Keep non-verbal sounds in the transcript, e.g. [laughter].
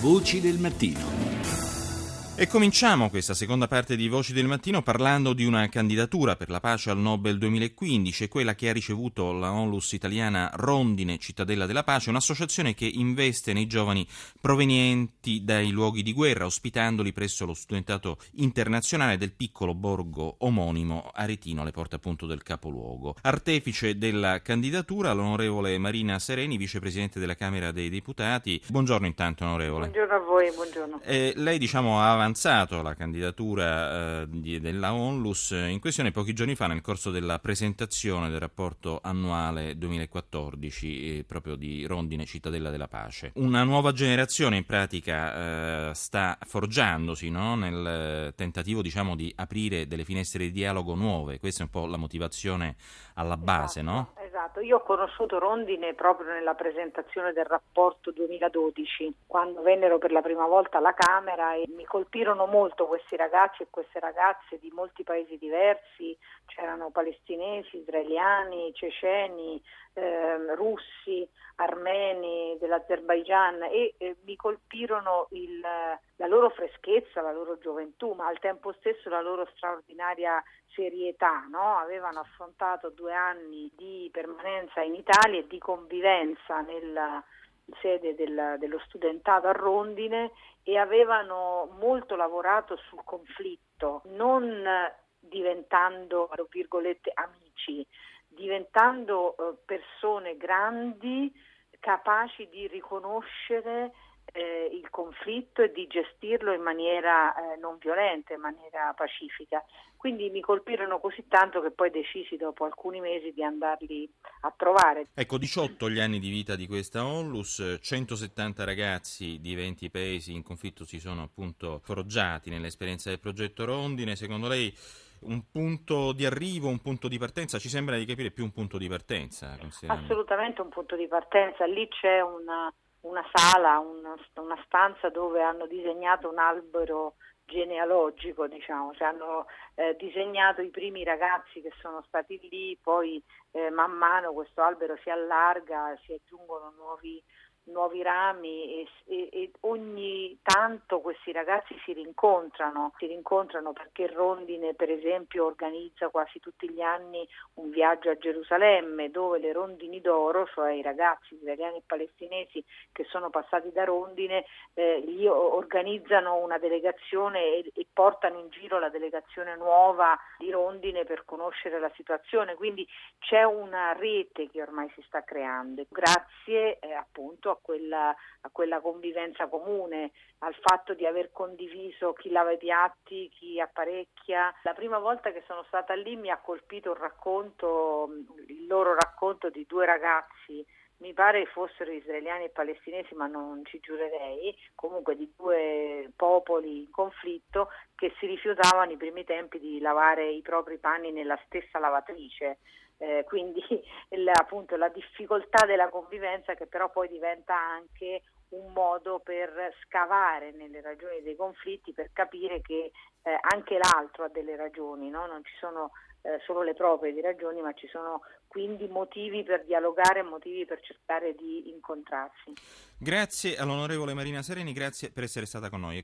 Voci del mattino. E cominciamo questa seconda parte di Voci del Mattino parlando di una candidatura per la pace al Nobel 2015, quella che ha ricevuto la onlus italiana Rondine Cittadella della Pace, un'associazione che investe nei giovani provenienti dai luoghi di guerra, ospitandoli presso lo studentato internazionale del piccolo borgo omonimo Aretino, alle porte appunto del capoluogo. Artefice della candidatura l'onorevole Marina Sereni, vicepresidente della Camera dei Deputati. Buongiorno intanto onorevole. Buongiorno a voi, buongiorno. Eh, lei diciamo ha avanzato la candidatura eh, di, della ONLUS in questione pochi giorni fa nel corso della presentazione del rapporto annuale 2014 eh, proprio di Rondine Cittadella della Pace. Una nuova generazione in pratica eh, sta forgiandosi no? nel tentativo diciamo, di aprire delle finestre di dialogo nuove, questa è un po' la motivazione alla base, esatto. no? Esatto, io ho conosciuto Rondine proprio nella presentazione del rapporto 2012, quando vennero per la prima volta alla Camera e mi colpirono molto questi ragazzi e queste ragazze di molti paesi diversi, c'erano palestinesi, israeliani, ceceni, eh, russi, armeni dell'Azerbaigian e eh, mi colpirono il, la loro freschezza, la loro gioventù, ma al tempo stesso la loro straordinaria serietà. No? Avevano affrontato due anni di permanenza in Italia e di convivenza nella sede del, dello studentato a Rondine e avevano molto lavorato sul conflitto, non diventando, virgolette, amici, diventando eh, persone grandi capaci di riconoscere eh, il conflitto e di gestirlo in maniera eh, non violenta, in maniera pacifica. Quindi mi colpirono così tanto che poi decisi dopo alcuni mesi di andarli a trovare. Ecco, 18 gli anni di vita di questa onlus, 170 ragazzi di 20 paesi in conflitto si sono appunto forgiati nell'esperienza del progetto Rondine. Secondo lei un punto di arrivo, un punto di partenza? Ci sembra di capire più un punto di partenza. Assolutamente un punto di partenza. Lì c'è una, una sala, una, una stanza dove hanno disegnato un albero genealogico, diciamo, cioè hanno eh, disegnato i primi ragazzi che sono stati lì, poi eh, man mano questo albero si allarga, si aggiungono nuovi nuovi rami e, e, e, ogni tanto questi ragazzi si rincontrano, si rincontrano perché Rondine per esempio organizza quasi tutti gli anni un viaggio a Gerusalemme dove le rondini d'oro, cioè i ragazzi israeliani e palestinesi che sono passati da Rondine, eh, gli organizzano una delegazione e, e portano in giro la delegazione nuova di Rondine per conoscere la situazione, quindi c'è una rete che ormai si sta creando. Grazie eh, appunto a quella, a quella convivenza comune, al fatto di aver condiviso chi lava i piatti, chi apparecchia. La prima volta che sono stata lì mi ha colpito un racconto, il loro racconto di due ragazzi mi pare fossero israeliani e palestinesi, ma non ci giurerei, comunque di due popoli in conflitto che si rifiutavano i primi tempi di lavare i propri panni nella stessa lavatrice. Eh, quindi [laughs] il, appunto la difficoltà della convivenza che però poi diventa anche un modo per scavare nelle ragioni dei conflitti, per capire che eh, anche l'altro ha delle ragioni, no? non ci sono eh, solo le proprie di ragioni, ma ci sono quindi motivi per dialogare motivi per cercare di incontrarsi. Grazie all'onorevole Marina Sereni, grazie per essere stata con noi.